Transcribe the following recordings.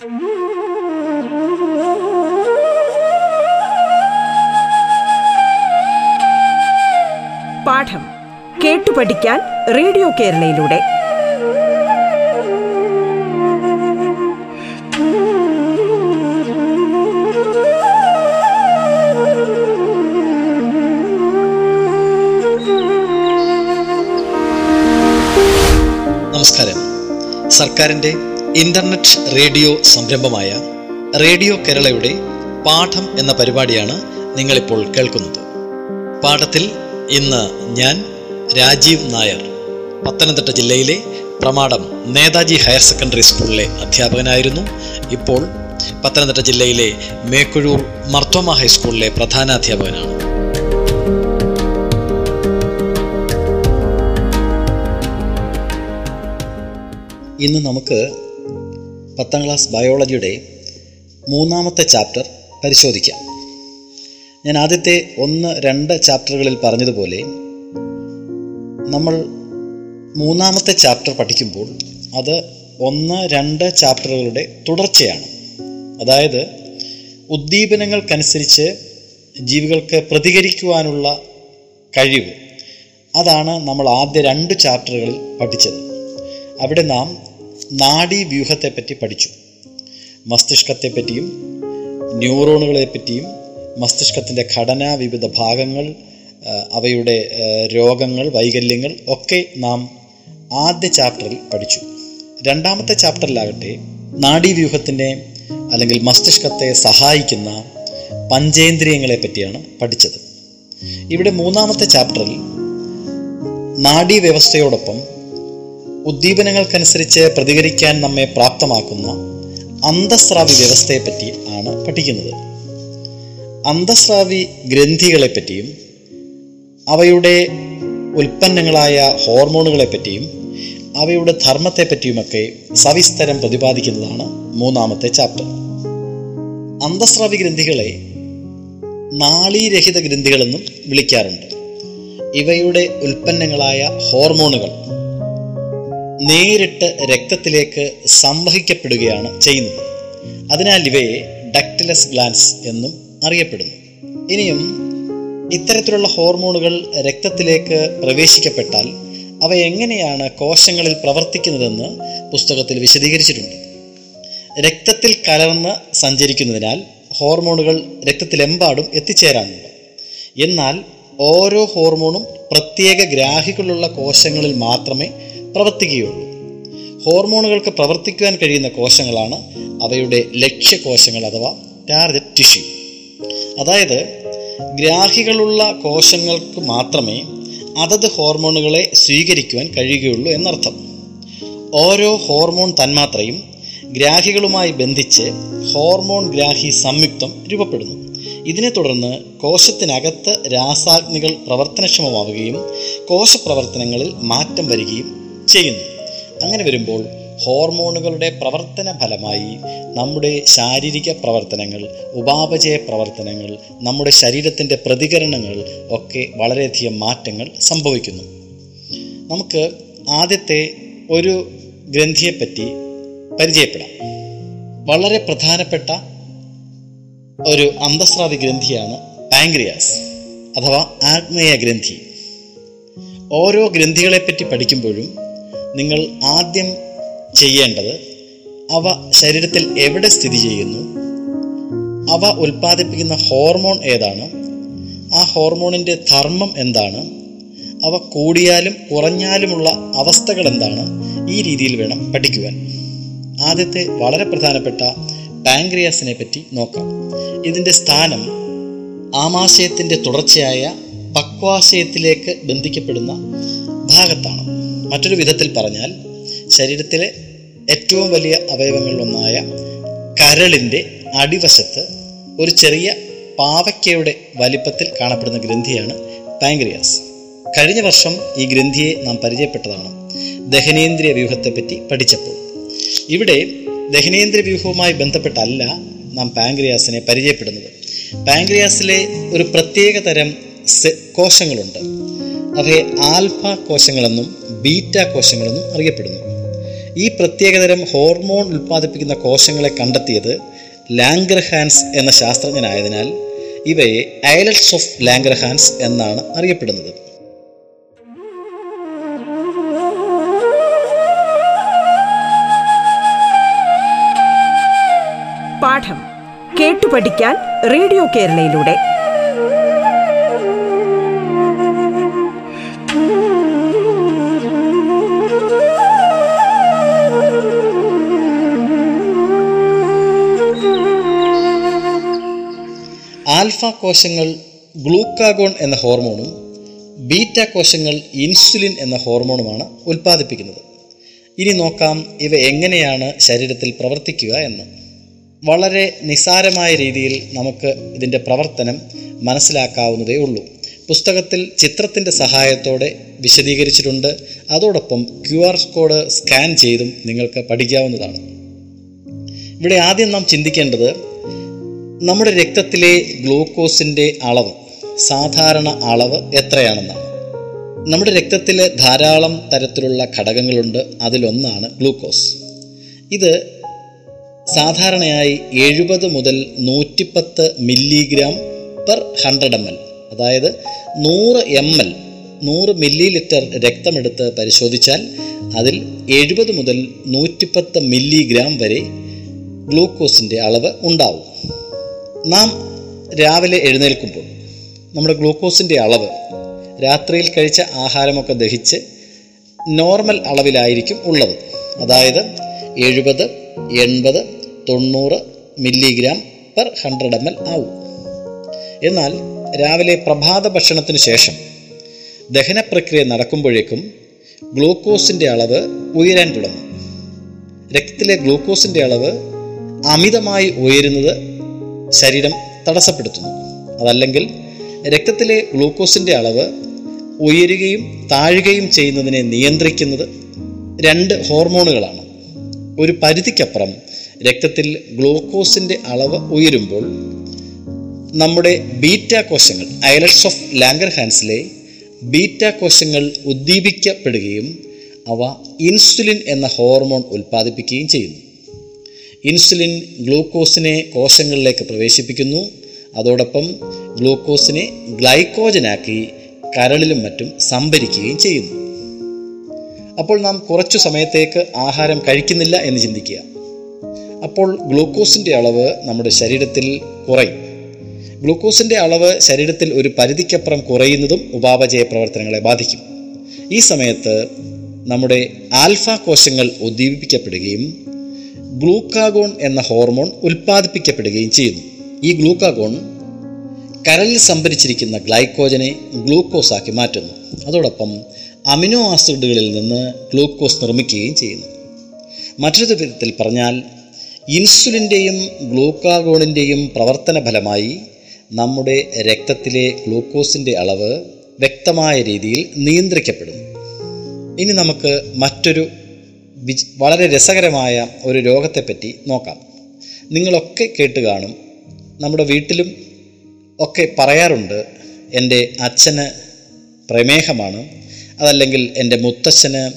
പാഠം കേട്ടു പഠിക്കാൻ റേഡിയോ കേരളയിലൂടെ. നമസ്കാരം. സർക്കാരിന്റെ ഇന്റർനെറ്റ് റേഡിയോ സംരംഭമായ റേഡിയോ കേരളയുടെ പാഠം എന്ന പരിപാടിയാണ് നിങ്ങളിപ്പോൾ കേൾക്കുന്നത്. പാഠത്തിൽ ഇന്ന് ഞാൻ രാജീവ് നായർ പത്തനംതിട്ട ജില്ലയിലെ പ്രമാടം നേതാജി ഹയർ സെക്കൻഡറി സ്കൂളിലെ അധ്യാപകനായിരുന്നു. ഇപ്പോൾ പത്തനംതിട്ട ജില്ലയിലെ മേക്കുഴൂർ മർത്തോമ ഹൈസ്കൂളിലെ പ്രധാനാധ്യാപകനാണ്. ഇന്ന് നമുക്ക് പത്താം ക്ലാസ് ബയോളജിയുടെ മൂന്നാമത്തെ ചാപ്റ്റർ പരിശോധിക്കാം. ഞാൻ ആദ്യത്തെ ഒന്ന് രണ്ട് ചാപ്റ്ററുകളിൽ പറഞ്ഞതുപോലെ നമ്മൾ മൂന്നാമത്തെ ചാപ്റ്റർ പഠിക്കുമ്പോൾ അത് ഒന്ന് രണ്ട് ചാപ്റ്ററുകളുടെ തുടർച്ചയാണ്. അതായത് ഉദ്ദീപനങ്ങൾക്കനുസരിച്ച് ജീവികൾക്ക് പ്രതികരിക്കുവാനുള്ള കഴിവ്. അതാണ് നമ്മൾ ആദ്യ രണ്ട് ചാപ്റ്ററുകളിൽ പഠിച്ചത്. അവിടെ നാം നാഡീവ്യൂഹത്തെപ്പറ്റി പഠിച്ചു. മസ്തിഷ്കത്തെപ്പറ്റിയും ന്യൂറോണുകളെപ്പറ്റിയും മസ്തിഷ്കത്തിന്റെ ഘടന വിവിധ ഭാഗങ്ങൾ അവയുടെ രോഗങ്ങൾ വൈകല്യങ്ങൾ ഒക്കെ നാം ആദ്യ ചാപ്റ്ററിൽ പഠിച്ചു. രണ്ടാമത്തെ ചാപ്റ്ററിലാകട്ടെ നാഡീവ്യൂഹത്തിന്റെ അല്ലെങ്കിൽ മസ്തിഷ്കത്തെ സഹായിക്കുന്ന പഞ്ചേന്ദ്രിയങ്ങളെ പറ്റിയാണ് പഠിച്ചത്. ഇവിടെ മൂന്നാമത്തെ ചാപ്റ്ററിൽ നാഡീവ്യവസ്ഥയോടൊപ്പം ഉദ്ദീപനങ്ങൾക്കനുസരിച്ച് പ്രതികരിക്കാൻ നമ്മെ പ്രാപ്തമാക്കുന്ന അന്തസ്രാവി വ്യവസ്ഥയെപ്പറ്റി ആണ് പഠിക്കുന്നത്. അന്തസ്രാവി ഗ്രന്ഥികളെപ്പറ്റിയും അവയുടെ ഉൽപ്പന്നങ്ങളായ ഹോർമോണുകളെപ്പറ്റിയും അവയുടെ ധർമ്മത്തെപ്പറ്റിയുമൊക്കെ സവിസ്തരം പ്രതിപാദിക്കുന്നതാണ് മൂന്നാമത്തെ ചാപ്റ്റർ. അന്തസ്രാവി ഗ്രന്ഥികളെ നാളീരഹിത ഗ്രന്ഥികളെന്നും വിളിക്കാറുണ്ട്. ഇവയുടെ ഉൽപ്പന്നങ്ങളായ ഹോർമോണുകൾ നേരിട്ട് രക്തത്തിലേക്ക് സംവഹിക്കപ്പെടുകയാണ് ചെയ്യുന്നത്. അതിനാൽ ഇവയെ ഡക്റ്റിലസ് ഗ്ലാൻസ് എന്നും അറിയപ്പെടുന്നു. ഇനിയും ഇത്തരത്തിലുള്ള ഹോർമോണുകൾ രക്തത്തിലേക്ക് പ്രവേശിക്കപ്പെട്ടാൽ അവ എങ്ങനെയാണ് കോശങ്ങളിൽ പ്രവർത്തിക്കുന്നതെന്ന് പുസ്തകത്തിൽ വിശദീകരിച്ചിട്ടുണ്ട്. രക്തത്തിൽ കലർന്ന് സഞ്ചരിക്കുന്നതിനാൽ ഹോർമോണുകൾ രക്തത്തിലെമ്പാടും എത്തിച്ചേരാനുണ്ട് എന്നാൽ ഓരോ ഹോർമോണും പ്രത്യേക ഗ്രാഹികളുള്ള കോശങ്ങളിൽ മാത്രമേ പ്രവർത്തിക്കുകയുള്ളൂ. ഹോർമോണുകൾക്ക് പ്രവർത്തിക്കുവാൻ കഴിയുന്ന കോശങ്ങളാണ് അവയുടെ ലക്ഷ്യ കോശങ്ങൾ അഥവാ ടാർഗറ്റ് ടിഷ്യൂ അതായത് ഗ്രാഹികളുള്ള കോശങ്ങൾക്ക് മാത്രമേ അതത് ഹോർമോണുകളെ സ്വീകരിക്കുവാൻ കഴിയുകയുള്ളൂ എന്നർത്ഥം. ഓരോ ഹോർമോൺ തന്മാത്രയും ഗ്രാഹികളുമായി ബന്ധിച്ച് ഹോർമോൺ ഗ്രാഹി സംയുക്തം രൂപപ്പെടുന്നു. ഇതിനെ തുടർന്ന് കോശത്തിനകത്ത് രാസാഗ്നികൾ പ്രവർത്തനക്ഷമമാവുകയും കോശപ്രവർത്തനങ്ങളിൽ മാറ്റം വരികയും ചെയ്യുന്നു. അങ്ങനെ വരുമ്പോൾ ഹോർമോണുകളുടെ പ്രവർത്തന ഫലമായി നമ്മുടെ ശാരീരിക പ്രവർത്തനങ്ങൾ ഉപാപചയ പ്രവർത്തനങ്ങൾ നമ്മുടെ ശരീരത്തിന്റെ പ്രതികരണങ്ങൾ ഒക്കെ വളരെയധികം മാറ്റങ്ങൾ സംഭവിക്കുന്നു. നമുക്ക് ആദ്യത്തെ ഒരു ഗ്രന്ഥിയെപ്പറ്റി പരിചയപ്പെടാം. വളരെ പ്രധാനപ്പെട്ട ഒരു അന്തസ്രാവി ഗ്രന്ഥിയാണ് പാങ്ക്രിയാസ് അഥവാ ആഗ്നേയ ഗ്രന്ഥി. ഓരോ ഗ്രന്ഥികളെപ്പറ്റി പഠിക്കുമ്പോഴും നിങ്ങൾ ആദ്യം ചെയ്യേണ്ടത് അവ ശരീരത്തിൽ എവിടെ സ്ഥിതി ചെയ്യുന്നു? അവ ഉൽപ്പാദിപ്പിക്കുന്ന ഹോർമോൺ ഏതാണ്? ആ ഹോർമോണിന്റെ ധർമ്മം എന്താണ്? അവ കൂടിയാലും കുറഞ്ഞാലുമുള്ള അവസ്ഥകൾ എന്താണ്? ഈ രീതിയിൽ വേണം പഠിക്കുവാൻ. ആദ്യത്തെ വളരെ പ്രധാനപ്പെട്ട പാങ്ക്രിയാസിനെ പറ്റി നോക്കാം. ഇതിന്റെ സ്ഥാനം ആമാശയത്തിന്റെ തുടർച്ചയായ പക്വാശയത്തിലേക്ക് ബന്ധിക്കപ്പെടുന്ന ഭാഗത്താണ്. മറ്റൊരു വിധത്തിൽ പറഞ്ഞാൽ ശരീരത്തിലെ ഏറ്റവും വലിയ അവയവങ്ങളിലൊന്നായ കരളിന്റെ അടിവശത്ത് ഒരു ചെറിയ പാവയ്ക്കയുടെ വലിപ്പത്തിൽ കാണപ്പെടുന്ന ഗ്രന്ഥിയാണ് പാങ്ക്രിയാസ്. കഴിഞ്ഞ വർഷം ഈ ഗ്രന്ഥിയെ നാം പരിചയപ്പെട്ടതാണ്. ദഹനേന്ദ്രിയ വ്യൂഹത്തെപ്പറ്റി പഠിച്ചപ്പോൾ. ഇവിടെ ദഹനേന്ദ്രിയ വ്യൂഹവുമായി ബന്ധപ്പെട്ടല്ല നാം പാങ്ക്രിയാസിനെ പരിചയപ്പെടുന്നത്. പാങ്ക്രിയാസിലെ ഒരു പ്രത്യേക തരം കോശങ്ങളുണ്ട്. അവയെ ആൽഫ കോശങ്ങളെന്നും ബീറ്റ കോശങ്ങളെന്നും അറിയപ്പെടുന്നു. ഈ പ്രത്യേകതരം ഹോർമോൺ ഉൽപ്പാദിപ്പിക്കുന്ന കോശങ്ങളെ കണ്ടെത്തിയത് ലാംഗ്രഹാൻസ് എന്ന ശാസ്ത്രജ്ഞനായതിനാൽ ഇവയെ ഐലറ്റ്സ് ഓഫ് ലാംഗ്രഹാൻസ് എന്നാണ് അറിയപ്പെടുന്നത്. പാഠം കേട്ടു പഠിക്കാൻ റേഡിയോ കേരളയിലൂടെ. ആൽഫ കോശങ്ങൾ ഗ്ലൂക്കാഗോൺ എന്ന ഹോർമോണും ബീറ്റ കോശങ്ങൾ ഇൻസുലിൻ എന്ന ഹോർമോണുമാണ് ഉൽപ്പാദിപ്പിക്കുന്നത്. ഇനി നോക്കാം ഇവ എങ്ങനെയാണ് ശരീരത്തിൽ പ്രവർത്തിക്കുക എന്ന്. വളരെ നിസാരമായ രീതിയിൽ നമുക്ക് ഇതിന്റെ പ്രവർത്തനം മനസ്സിലാക്കാവുന്നതേ ഉള്ളൂ. പുസ്തകത്തിൽ ചിത്രത്തിന്റെ സഹായത്തോടെ വിശദീകരിച്ചിട്ടുണ്ട്. അതോടൊപ്പം ക്യു ആർ കോഡ് സ്കാൻ ചെയ്തും നിങ്ങൾക്ക് പഠിക്കാവുന്നതാണ്. ഇവിടെ ആദ്യം നാം ചിന്തിക്കേണ്ടത് നമ്മുടെ രക്തത്തിലെ ഗ്ലൂക്കോസിന്റെ അളവ് സാധാരണ അളവ് എത്രയാണെന്നാണ്. നമ്മുടെ രക്തത്തിൽ ധാരാളം തരത്തിലുള്ള ഘടകങ്ങളുണ്ട് അതിലൊന്നാണ് ഗ്ലൂക്കോസ്. ഇത് സാധാരണയായി എഴുപത് മുതൽ നൂറ്റിപ്പത്ത് milligram per hundred M L അതായത് നൂറ് എം എൽ നൂറ് മില്ലി ലിറ്റർ രക്തമെടുത്ത് പരിശോധിച്ചാൽ അതിൽ എഴുപത് മുതൽ നൂറ്റിപ്പത്ത് മില്ലിഗ്രാം വരെ ഗ്ലൂക്കോസിന്റെ അളവ് ഉണ്ടാവും. നാം രാവിലെ എഴുന്നേൽക്കുമ്പോൾ നമ്മുടെ ഗ്ലൂക്കോസിന്റെ അളവ് രാത്രിയിൽ കഴിച്ച ആഹാരമൊക്കെ ദഹിച്ച് നോർമൽ അളവിലായിരിക്കും ഉള്ളത്. അതായത് എഴുപത് എൺപത് തൊണ്ണൂറ് milligram per hundred M L ആവും. എന്നാൽ രാവിലെ പ്രഭാത ഭക്ഷണത്തിന് ശേഷം ദഹന പ്രക്രിയ നടക്കുമ്പോഴേക്കും ഗ്ലൂക്കോസിന്റെ അളവ് ഉയരാൻ തുടങ്ങും. രക്തത്തിലെ ഗ്ലൂക്കോസിന്റെ അളവ് അമിതമായി ഉയരുന്നത് ശരീരം തടസ്സപ്പെടുത്തുന്നു. അതല്ലെങ്കിൽ രക്തത്തിലെ ഗ്ലൂക്കോസിന്റെ അളവ് ഉയരുകയും താഴുകയും ചെയ്യുന്നതിനെ നിയന്ത്രിക്കുന്നത് രണ്ട് ഹോർമോണുകളാണ്. ഒരു പരിധിക്കപ്പുറം രക്തത്തിൽ ഗ്ലൂക്കോസിന്റെ അളവ് ഉയരുമ്പോൾ നമ്മുടെ ബീറ്റ കോശങ്ങൾ ഐലറ്റ്സ് ഓഫ് ലാംഗർഹാൻസിലെ ബീറ്റ കോശങ്ങൾ ഉദ്ദീപിക്കപ്പെടുകയും അവ ഇൻസുലിൻ എന്ന ഹോർമോൺ ഉൽപ്പാദിപ്പിക്കുകയും ചെയ്യുന്നു. ഇൻസുലിൻ ഗ്ലൂക്കോസിനെ കോശങ്ങളിലേക്ക് പ്രവേശിപ്പിക്കുന്നു. അതോടൊപ്പം ഗ്ലൂക്കോസിനെ ഗ്ലൈക്കോജനാക്കി കരളിലും മറ്റും സംഭരിക്കുകയും ചെയ്യുന്നു. അപ്പോൾ നാം കുറച്ചു സമയത്തേക്ക് ആഹാരം കഴിക്കുന്നില്ല എന്ന് ചിന്തിക്കുക. അപ്പോൾ ഗ്ലൂക്കോസിന്റെ അളവ് നമ്മുടെ ശരീരത്തിൽ കുറയും. ഗ്ലൂക്കോസിന്റെ അളവ് ശരീരത്തിൽ ഒരു പരിധിക്കപ്പുറം കുറയുന്നതും ഉപാപചയ പ്രവർത്തനങ്ങളെ ബാധിക്കും. ഈ സമയത്ത് നമ്മുടെ ആൽഫ കോശങ്ങൾ ഉദ്ദീപിക്കപ്പെടുകയും ഗ്ലൂക്കാഗോൺ എന്ന ഹോർമോൺ ഉൽപ്പാദിപ്പിക്കപ്പെടുകയും ചെയ്യുന്നു. ഈ ഗ്ലൂക്കാഗോൺ കരളിൽ സംഭരിച്ചിരിക്കുന്ന ഗ്ലൈക്കോജനെ ഗ്ലൂക്കോസാക്കി മാറ്റുന്നു. അതോടൊപ്പം അമിനോ ആസിഡുകളിൽ നിന്ന് ഗ്ലൂക്കോസ് നിർമ്മിക്കുകയും ചെയ്യുന്നു. മറ്റൊരു വിധത്തിൽ പറഞ്ഞാൽ ഇൻസുലിന്റെയും ഗ്ലൂക്കാഗോണിന്റെയും പ്രവർത്തന ഫലമായി നമ്മുടെ രക്തത്തിലെ ഗ്ലൂക്കോസിന്റെ അളവ് വ്യക്തമായ രീതിയിൽ നിയന്ത്രിക്കപ്പെടുന്നു. ഇനി നമുക്ക് മറ്റൊരു വളരെ രസകരമായ ഒരു രോഗത്തെപ്പറ്റി നോക്കാം. നിങ്ങളൊക്കെ കേട്ട് കാണും. നമ്മുടെ വീട്ടിലും ഒക്കെ പറയാറുണ്ട് എന്റെ അച്ഛന് പ്രമേഹമാണ് അതല്ലെങ്കിൽ എന്റെ മുത്തച്ഛന്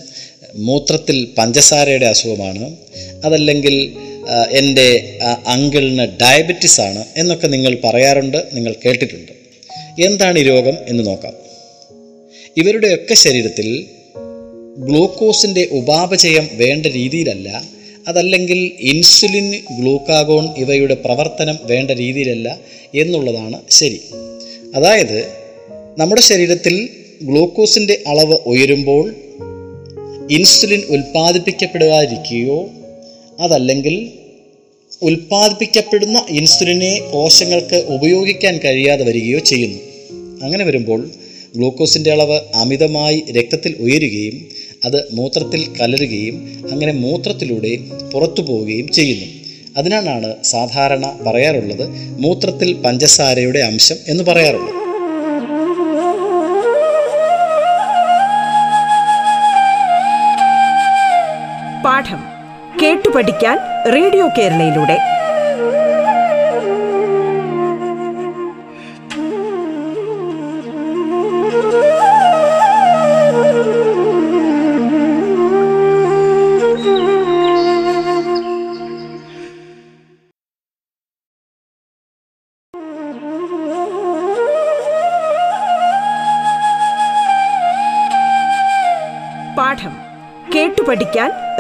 മൂത്രത്തിൽ പഞ്ചസാരയുടെ അസുഖമാണ് അതല്ലെങ്കിൽ എന്റെ അങ്കിളിന് ഡയബറ്റിസ് ആണ് എന്നൊക്കെ നിങ്ങൾ പറയാറുണ്ട് നിങ്ങൾ കേട്ടിട്ടുണ്ട്. എന്താണ് ഈ രോഗം എന്ന് നോക്കാം. ഇവരുടെയൊക്കെ ശരീരത്തിൽ ഗ്ലൂക്കോസിന്റെ ഉപാപചയം വേണ്ട രീതിയിലല്ല അതല്ലെങ്കിൽ ഇൻസുലിൻ ഗ്ലൂക്കാഗോൺ ഇവയുടെ പ്രവർത്തനം വേണ്ട രീതിയിലല്ല എന്നുള്ളതാണ് ശരി. അതായത് നമ്മുടെ ശരീരത്തിൽ ഗ്ലൂക്കോസിന്റെ അളവ് ഉയരുമ്പോൾ ഇൻസുലിൻ ഉൽപ്പാദിപ്പിക്കപ്പെടാതിരിക്കുകയോ അതല്ലെങ്കിൽ ഉൽപ്പാദിപ്പിക്കപ്പെടുന്ന ഇൻസുലിനെ കോശങ്ങൾക്ക് ഉപയോഗിക്കാൻ കഴിയാതെ വരികയോ ചെയ്യുന്നു. അങ്ങനെ വരുമ്പോൾ ഗ്ലൂക്കോസിന്റെ അളവ് അമിതമായി രക്തത്തിൽ ഉയരുകയും അത് മൂത്രത്തിൽ കലരുകയും അങ്ങനെ മൂത്രത്തിലൂടെ പുറത്തു പോവുകയും ചെയ്യുന്നു. അതിനാണ് സാധാരണ പറയാറുള്ളത് മൂത്രത്തിൽ പഞ്ചസാരയുടെ അംശം എന്ന് പറയാറുള്ളത്. പാഠം കേട്ടു പഠിക്കാൻ റേഡിയോ കേരളയിലൂടെ.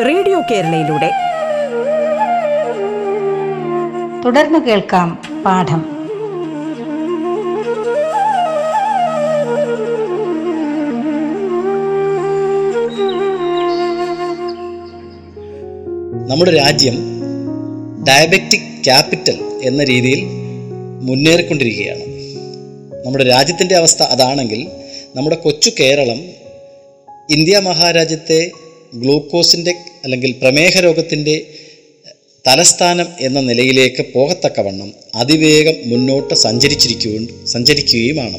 റേഡിയോ കേരളയിലൂടെ. തുടർന്ന് കേൾക്കാം പാഠം. നമ്മുടെ രാജ്യം ഡയബറ്റിക് ക്യാപിറ്റൽ എന്ന രീതിയിൽ മുന്നേറിക്കൊണ്ടിരിക്കുകയാണ്. നമ്മുടെ രാജ്യത്തിന്റെ അവസ്ഥ അതാണെങ്കിൽ നമ്മുടെ കൊച്ചു കേരളം ഇന്ത്യ മഹാരാജ്യത്തെ ഗ്ലൂക്കോസിന്റെ അല്ലെങ്കിൽ പ്രമേഹ രോഗത്തിന്റെ തലസ്ഥാനം എന്ന നിലയിലേക്ക് പോകത്തക്കവണ്ണം അതിവേഗം മുന്നോട്ട് സഞ്ചരിച്ചിരിക്കുകയും സഞ്ചരിക്കുകയുമാണ്.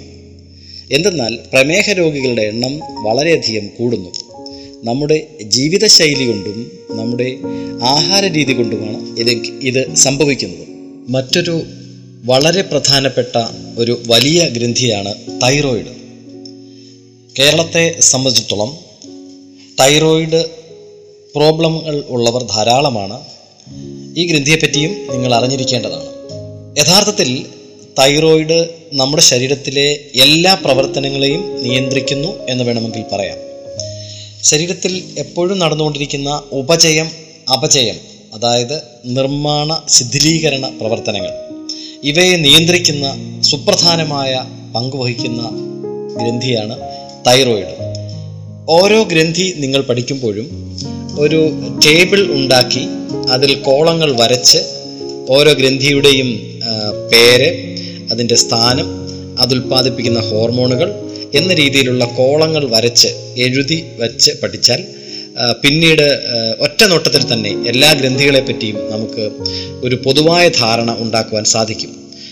എന്തെന്നാൽ പ്രമേഹ രോഗികളുടെ എണ്ണം വളരെയധികം കൂടുന്നു. നമ്മുടെ ജീവിതശൈലി കൊണ്ടും നമ്മുടെ ആഹാര രീതി കൊണ്ടുമാണ് ഇത് ഇത് സംഭവിക്കുന്നത്. മറ്റൊരു വളരെ പ്രധാനപ്പെട്ട ഒരു വലിയ ഗ്രന്ഥിയാണ് തൈറോയിഡ്. കേരളത്തെ സംബന്ധിച്ചിടത്തോളം തൈറോയിഡ് പ്രോബ്ലങ്ങൾ ഉള്ളവർ ധാരാളമാണ്. ഈ ഗ്രന്ഥിയെപ്പറ്റിയും നിങ്ങൾ അറിഞ്ഞിരിക്കേണ്ടതാണ്. യഥാർത്ഥത്തിൽ തൈറോയിഡ് നമ്മുടെ ശരീരത്തിലെ എല്ലാ പ്രവർത്തനങ്ങളെയും നിയന്ത്രിക്കുന്നു എന്ന് വേണമെങ്കിൽ പറയാം. ശരീരത്തിൽ എപ്പോഴും നടന്നുകൊണ്ടിരിക്കുന്ന ഉപചയം അപചയം അതായത് നിർമ്മാണ ശിഥിലീകരണ പ്രവർത്തനങ്ങൾ ഇവയെ നിയന്ത്രിക്കുന്ന സുപ്രധാനമായ പങ്കുവഹിക്കുന്ന ഗ്രന്ഥിയാണ് തൈറോയിഡ്. ഓരോ ഗ്രന്ഥി നിങ്ങൾ പഠിക്കുമ്പോഴും ഒരു ടേബിൾ ഉണ്ടാക്കി അതിൽ കോളങ്ങൾ വരച്ച് ഓരോ ഗ്രന്ഥിയുടെയും പേര് അതിന്റെ സ്ഥാനം അതുൽപ്പാദിപ്പിക്കുന്ന ഹോർമോണുകൾ എന്ന രീതിയിലുള്ള കോളങ്ങൾ വരച്ച് എഴുതി വച്ച് പഠിച്ചാൽ പിന്നീട് ഒറ്റ നോട്ടത്തിൽ തന്നെ എല്ലാ ഗ്രന്ഥികളെ പറ്റിയും നമുക്ക് ഒരു പൊതുവായ ധാരണ ഉണ്ടാക്കുവാൻ സാധിക്കും.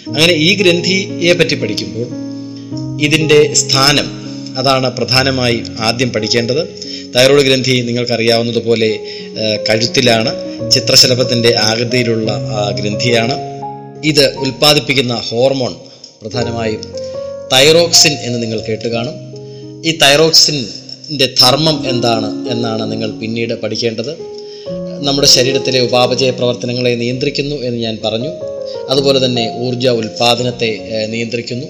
അങ്ങനെ ഈ ഗ്രന്ഥിയെ പറ്റി പഠിക്കുമ്പോൾ ഇതിന്റെ സ്ഥാനം അതാണ് പ്രധാനമായി ആദ്യം പഠിക്കേണ്ടത്. തൈറോയ്ഡ് ഗ്രന്ഥി നിങ്ങൾക്കറിയാവുന്നതുപോലെ കഴുത്തിലാണ് ചിത്രശലഭത്തിന്റെ ആകൃതിയിലുള്ള ഗ്രന്ഥിയാണ്. ഇത് ഉൽപ്പാദിപ്പിക്കുന്ന ഹോർമോൺ പ്രധാനമായും തൈറോക്സിൻ എന്ന് നിങ്ങൾ കേട്ട് കാണും ഈ തൈറോക്സിന്റെ ധർമ്മം എന്താണ് എന്നാണ് നിങ്ങൾ പിന്നീട് പഠിക്കേണ്ടത്. നമ്മുടെ ശരീരത്തിലെ ഉപാപചയ പ്രവർത്തനങ്ങളെ നിയന്ത്രിക്കുന്നു എന്ന് ഞാൻ പറഞ്ഞു. അതുപോലെ തന്നെ ഊർജ ഉൽപാദനത്തെ ഏഹ്, നിയന്ത്രിക്കുന്നു.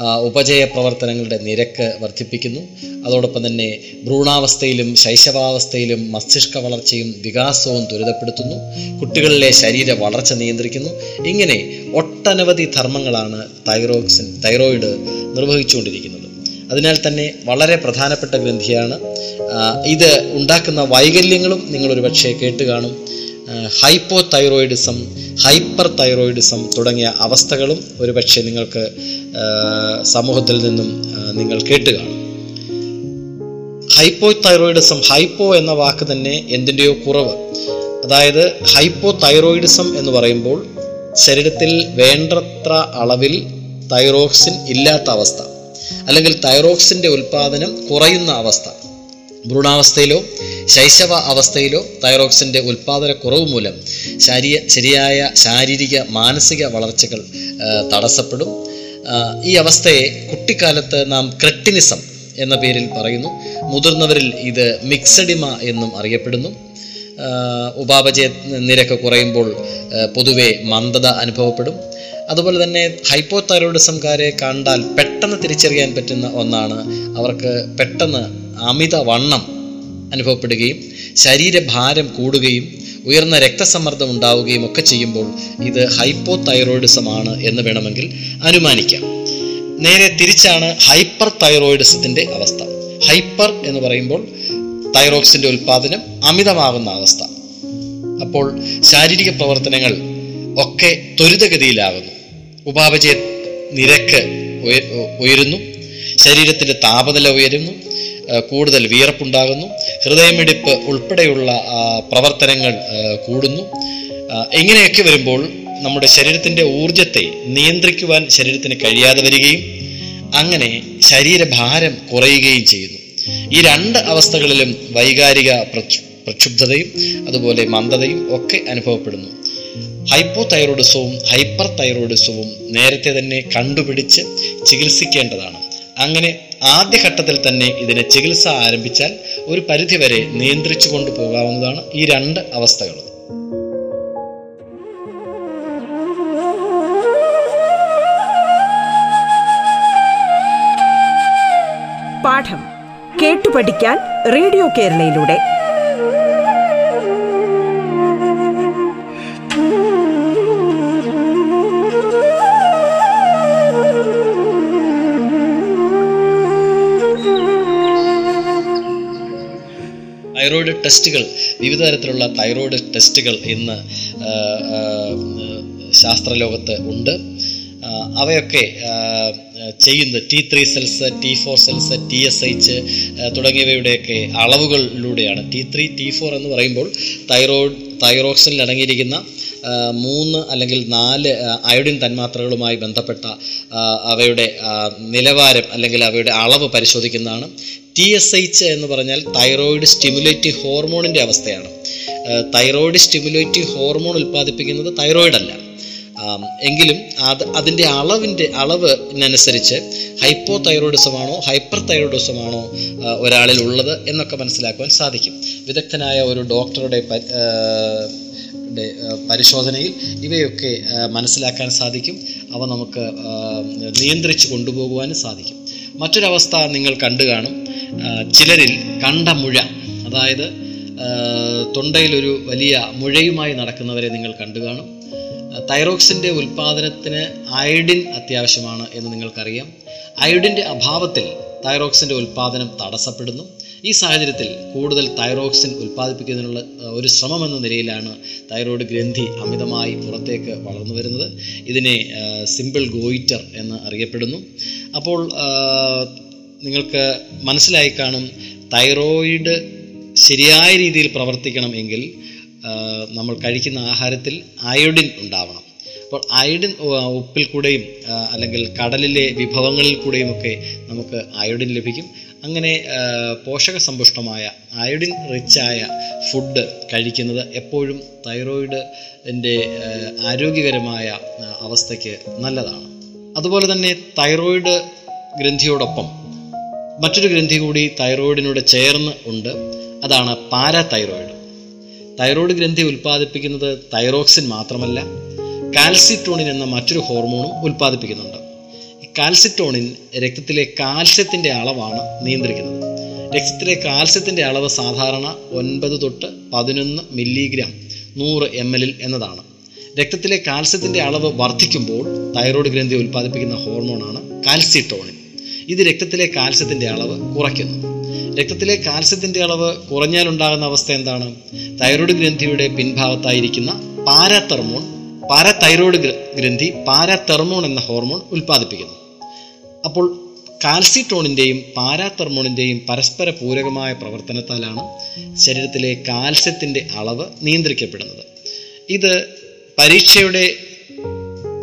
ആ, ഉപചയ പ്രവർത്തനങ്ങളുടെ നിരക്ക് വർദ്ധിപ്പിക്കുന്നു. അതോടൊപ്പം തന്നെ ഭ്രൂണാവസ്ഥയിലും ശൈശവാവസ്ഥയിലും മസ്തിഷ്ക വളർച്ചയും വികാസവും ത്വരിതപ്പെടുത്തുന്നു. കുട്ടികളിലെ ശരീര വളർച്ച നിയന്ത്രിക്കുന്നു. ഇങ്ങനെ ഒട്ടനവധി ധർമ്മങ്ങളാണ് തൈറോക്സിൻ തൈറോയിഡ് നിർവഹിച്ചുകൊണ്ടിരിക്കുന്നത്. അതിനാൽ തന്നെ വളരെ പ്രധാനപ്പെട്ട ഗ്രന്ഥിയാണ്. ഇത് ഉണ്ടാക്കുന്ന വൈകല്യങ്ങളും നിങ്ങൾ ഒരുപക്ഷെ കേട്ട് കാണും ഹൈപ്പോ തൈറോയിഡിസം ഹൈപ്പർ തൈറോയിഡിസം തുടങ്ങിയ അവസ്ഥകളും ഒരുപക്ഷെ നിങ്ങൾക്ക് സമൂഹത്തിൽ നിന്നും നിങ്ങൾ കേട്ട് കാണും ഹൈപ്പോ തൈറോയിഡിസം ഹൈപ്പോ എന്ന വാക്ക് തന്നെ എന്തിന്റെയോ കുറവ്. അതായത് ഹൈപ്പോ തൈറോയിഡിസം എന്ന് പറയുമ്പോൾ ശരീരത്തിൽ വേണ്ടത്ര അളവിൽ തൈറോക്സിൻ ഇല്ലാത്ത അവസ്ഥ. അല്ലെങ്കിൽ തൈറോക്സിന്റെ ഉൽപ്പാദനം കുറയുന്ന അവസ്ഥ. ഭ്രൂണാവസ്ഥയിലോ ശൈശവ അവസ്ഥയിലോ തൈറോക്സിന്റെ കുറവ് മൂലം ശരീര ശരിയായ ശാരീരിക മാനസിക വളർച്ചകൾ തടസ്സപ്പെടും. ഈ അവസ്ഥയെ കുട്ടിക്കാലത്ത് നാം ക്രെട്ടിനിസം എന്ന പേരിൽ പറയുന്നു. മുതിർന്നവരിൽ ഇത് മിക്സഡിമ എന്നും അറിയപ്പെടുന്നു. ഉപാപചയ നിരക്ക് കുറയുമ്പോൾ പൊതുവെ മന്ദത അനുഭവപ്പെടും. അതുപോലെ തന്നെ ഹൈപ്പോ തൈറോയിഡിസംകാരെ കണ്ടാൽ പെട്ടെന്ന് തിരിച്ചറിയാൻ പറ്റുന്ന ഒന്നാണ് അവർക്ക് പെട്ടെന്ന് അമിത വണ്ണം അനുഭവപ്പെടുകയും ശരീരഭാരം കൂടുകയും ഉയർന്ന രക്തസമ്മർദ്ദം ഉണ്ടാവുകയും ഒക്കെ ചെയ്യുമ്പോൾ ഇത് ഹൈപ്പോ തൈറോയിഡിസമാണ് എന്ന് വേണമെങ്കിൽ അനുമാനിക്കാം. നേരെ തിരിച്ചാണ് ഹൈപ്പർ തൈറോയിഡിസത്തിന്റെ അവസ്ഥ. ഹൈപ്പർ എന്ന് പറയുമ്പോൾ തൈറോക്സിന്റെ ഉൽപ്പാദനം അമിതമാകുന്ന അവസ്ഥ. അപ്പോൾ ശാരീരിക പ്രവർത്തനങ്ങൾ ഒക്കെ ത്വരിതഗതിയിലാകുന്നു. ഉപാപചയ നിരക്ക് ഉയരുന്നു. ശരീരത്തിന്റെ താപനില ഉയരുന്നു. കൂടുതൽ വിയർപ്പുണ്ടാകുന്നു. ഹൃദയമിടിപ്പ് ഉൾപ്പെടെയുള്ള പ്രവർത്തനങ്ങൾ കൂടുന്നു. ഇങ്ങനെയൊക്കെ വരുമ്പോൾ നമ്മുടെ ശരീരത്തിന്റെ ഊർജത്തെ നിയന്ത്രിക്കുവാൻ ശരീരത്തിന് കഴിയാതെ വരികയും അങ്ങനെ ശരീരഭാരം കുറയുകയും ചെയ്യുന്നു. ഈ രണ്ട് അവസ്ഥകളിലും വൈകാരിക പ്രക്ഷുബ്ധതയും അതുപോലെ മന്ദതയും ഒക്കെ അനുഭവപ്പെടുന്നു. ഹൈപ്പോ തൈറോയിഡിസവും ഹൈപ്പർ തൈറോയിഡിസവും നേരത്തെ തന്നെ കണ്ടുപിടിച്ച് ചികിത്സിക്കേണ്ടതാണ്. അങ്ങനെ ആദ്യഘട്ടത്തിൽ തന്നെ ഇതിനെ ചികിത്സ ആരംഭിച്ചാൽ ഒരു പരിധിവരെ നിയന്ത്രിച്ചു കൊണ്ടുപോകാവുന്നതാണ് ഈ രണ്ട് അവസ്ഥകളും. പാഠം കേട്ടു പഠിക്കാൻ റേഡിയോ കേരളയിലൂടെ. തൈറോയിഡ് ടെസ്റ്റുകൾ വിവിധ തരത്തിലുള്ള തൈറോയിഡ് ടെസ്റ്റുകൾ ഇന്ന് ശാസ്ത്രലോകത്ത് ഉണ്ട്. അവയൊക്കെ ചെയ്യുന്നത് T three cells T four cells T S H തുടങ്ങിയവയുടെയൊക്കെ അളവുകളിലൂടെയാണ്. ടി ത്രീ ടി ഫോർ എന്ന് പറയുമ്പോൾ തൈറോയിഡ് തൈറോക്സിനിൽ അടങ്ങിയിരിക്കുന്ന മൂന്ന് അല്ലെങ്കിൽ നാല് അയോഡിൻ തന്മാത്രകളുമായി ബന്ധപ്പെട്ട അവയുടെ നിലവാരം അല്ലെങ്കിൽ അവയുടെ അളവ് പരിശോധിക്കുന്നതാണ്. ടി എസ് എച്ച് എന്ന് പറഞ്ഞാൽ തൈറോയിഡ് സ്റ്റിമുലേറ്റീവ് ഹോർമോണിന്റെ അവസ്ഥയാണ്. തൈറോയിഡ് സ്റ്റിമുലേറ്റീവ് ഹോർമോൺ ഉൽപ്പാദിപ്പിക്കുന്നത് തൈറോയിഡ് അല്ല. എങ്കിലും അത് അതിന്റെ അളവിന്റെ അളവിനനുസരിച്ച് ഹൈപ്പോ തൈറോയിഡിസമാണോ ഹൈപ്പർ തൈറോയിഡിസമാണോ ഒരാളിൽ ഉള്ളത് എന്നൊക്കെ മനസ്സിലാക്കുവാൻ സാധിക്കും. വിദഗ്ധനായ ഒരു ഡോക്ടറുടെ പരിശോധനയിൽ ഇവയൊക്കെ മനസ്സിലാക്കാൻ സാധിക്കും. അവ നമുക്ക് നിയന്ത്രിച്ച് കൊണ്ടുപോകുവാനും സാധിക്കും. മറ്റൊരവസ്ഥ നിങ്ങൾ കണ്ടു കാണും ചിലരിൽ കണ്ട മുഴ അതായത് തൊണ്ടയിലൊരു വലിയ മുഴയുമായി നടക്കുന്നവരെ നിങ്ങൾ കണ്ടു കാണും. തൈറോക്സിന്റെ ഉൽപ്പാദനത്തിന് അയഡിൻ അത്യാവശ്യമാണ് എന്ന് നിങ്ങൾക്കറിയാം. അയഡിന്റെ അഭാവത്തിൽ തൈറോക്സിന്റെ ഉൽപ്പാദനം തടസ്സപ്പെടുന്നു. ഈ സാഹചര്യത്തിൽ കൂടുതൽ തൈറോക്സിൻ ഉൽപ്പാദിപ്പിക്കുന്നതിനുള്ള ഒരു ശ്രമം എന്ന നിലയിലാണ് തൈറോയ്ഡ് ഗ്രന്ഥി അമിതമായി പുറത്തേക്ക് വളർന്നു വരുന്നത്. ഇതിനെ സിമ്പിൾ ഗോയിറ്റർ എന്ന് അറിയപ്പെടുന്നു. അപ്പോൾ നിങ്ങൾക്ക് മനസ്സിലായി കാണും തൈറോയിഡ് ശരിയായ രീതിയിൽ പ്രവർത്തിക്കണം എങ്കിൽ നമ്മൾ കഴിക്കുന്ന ആഹാരത്തിൽ അയോഡിൻ ഉണ്ടാവണം. അപ്പോൾ അയോഡിൻ ഉപ്പിൽ കൂടെയും അല്ലെങ്കിൽ കടലിലെ വിഭവങ്ങളിൽ കൂടെയും ഒക്കെ നമുക്ക് അയോഡിൻ ലഭിക്കും. അങ്ങനെ പോഷക സമ്പുഷ്ടമായ അയോഡിൻ റിച്ചായ ഫുഡ് കഴിക്കുന്നത് എപ്പോഴും തൈറോയിഡിന്റെ ആരോഗ്യകരമായ അവസ്ഥയ്ക്ക് നല്ലതാണ്. അതുപോലെ തന്നെ തൈറോയിഡ് ഗ്രന്ഥിയോടൊപ്പം മറ്റൊരു ഗ്രന്ഥി കൂടി തൈറോയിഡിനോട് ചേർന്ന് ഉണ്ട്. അതാണ് പാരാതൈറോയിഡ്. തൈറോയിഡ് ഗ്രന്ഥി ഉൽപ്പാദിപ്പിക്കുന്നത് തൈറോക്സിൻ മാത്രമല്ല കാൽസിറ്റോണിൻ എന്ന മറ്റൊരു ഹോർമോണും ഉൽപ്പാദിപ്പിക്കുന്നുണ്ട്. കാൽസിറ്റോണിൻ രക്തത്തിലെ കാൽസ്യത്തിന്റെ അളവാണ് നിയന്ത്രിക്കുന്നത്. രക്തത്തിലെ കാൽസ്യത്തിന്റെ അളവ് സാധാരണ ഒൻപത് തൊട്ട് പതിനൊന്ന് മില്ലിഗ്രാം നൂറ് എം എല്ലിൽ എന്നതാണ്. രക്തത്തിലെ കാൽസ്യത്തിന്റെ അളവ് വർദ്ധിക്കുമ്പോൾ തൈറോയ്ഡ് ഗ്രന്ഥി ഉൽപ്പാദിപ്പിക്കുന്ന ഹോർമോണാണ് കാൽസിറ്റോണിൻ. ഇത് രക്തത്തിലെ കാൽസ്യത്തിന്റെ അളവ് കുറയ്ക്കുന്നു. രക്തത്തിലെ കാൽസ്യത്തിന്റെ അളവ് കുറഞ്ഞാൽ ഉണ്ടാകുന്ന അവസ്ഥ എന്താണ്? തൈറോയ്ഡ് ഗ്രന്ഥിയുടെ പിൻഭാഗത്തായിരിക്കുന്ന പാരാതെർമോൺ പാരാതൈറോയ്ഡ് ഗ്ര- ഗ്രന്ഥി പാരാതെർമോൺ എന്ന ഹോർമോൺ ഉൽപ്പാദിപ്പിക്കുന്നു. അപ്പോൾ കാൽസിട്രോണിന്റെയും പാരാതെർമോണിന്റെയും പരസ്പര പൂരകമായ പ്രവർത്തനത്താലാണ് ശരീരത്തിലെ കാൽസ്യത്തിന്റെ അളവ് നിയന്ത്രിക്കപ്പെടുന്നത്. ഇത് പരീക്ഷയുടെ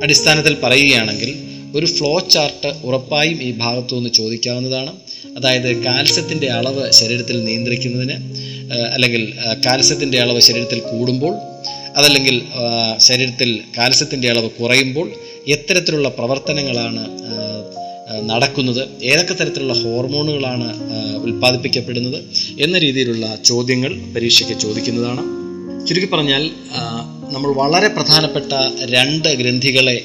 അടിസ്ഥാനത്തിൽ പറയുകയാണെങ്കിൽ ഒരു ഫ്ലോ ചാർട്ട് ഉറപ്പായും ഈ ഭാഗത്തു നിന്ന് ചോദിക്കാവുന്നതാണ്. അതായത് കാൽസ്യത്തിന്റെ അളവ് ശരീരത്തിൽ നിയന്ത്രിക്കുന്നതിന് അല്ലെങ്കിൽ കാൽസ്യത്തിന്റെ അളവ് ശരീരത്തിൽ കൂടുമ്പോൾ അതല്ലെങ്കിൽ ശരീരത്തിൽ കാൽസ്യത്തിന്റെ അളവ് കുറയുമ്പോൾ എത്തരത്തിലുള്ള പ്രവർത്തനങ്ങളാണ് നടക്കുന്നത്. ഏതൊക്കെ തരത്തിലുള്ള ഹോർമോണുകളാണ് ഉൽപ്പാദിപ്പിക്കപ്പെടുന്നത് എന്ന രീതിയിലുള്ള ചോദ്യങ്ങൾ പരീക്ഷയ്ക്ക് ചോദിക്കുന്നതാണ്. ചുരുക്കി പറഞ്ഞാൽ നമ്മൾ വളരെ പ്രധാനപ്പെട്ട രണ്ട് ഗ്രന്ഥികളെ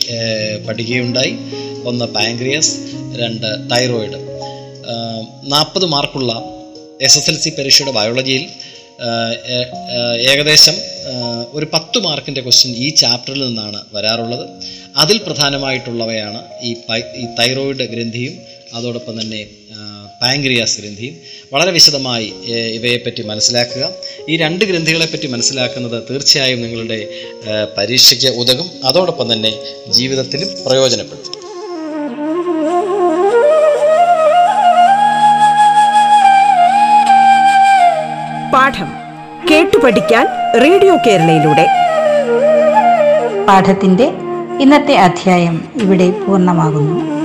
പഠിക്കുകയുണ്ടായി. ഒന്ന് പാങ്ക്രിയസ് രണ്ട് തൈറോയിഡ്. നാൽപ്പത് മാർക്കുള്ള എസ് എസ് എൽ സി പരീക്ഷയുടെ ബയോളജിയിൽ ഏകദേശം ഒരു പത്ത് മാർക്കിന്റെ ക്വസ്റ്റ്യൻ ഈ ചാപ്റ്ററിൽ നിന്നാണ് വരാറുള്ളത്. അതിൽ പ്രധാനമായിട്ടുള്ളവയാണ് ഈ തൈറോയിഡ് ഗ്രന്ഥിയും അതോടൊപ്പം തന്നെ പാങ്ക്രിയാസ് ഗ്രന്ഥിയും വളരെ വിശദമായി ഇവയെപ്പറ്റി മനസ്സിലാക്കുക. ഈ രണ്ട് ഗ്രന്ഥികളെപ്പറ്റി മനസ്സിലാക്കുന്നത് തീർച്ചയായും നിങ്ങളുടെ പരീക്ഷയ്ക്ക് ഉതകും. അതോടൊപ്പം തന്നെ ജീവിതത്തിലും പ്രയോജനപ്പെടും. പാഠം കേട്ടു പഠിക്കാൻ റേഡിയോ കേരളയിലൂടെ. പാഠത്തിന്റെ ഇന്നത്തെ അധ്യായം ഇവിടെ പൂർണമാകുന്നു.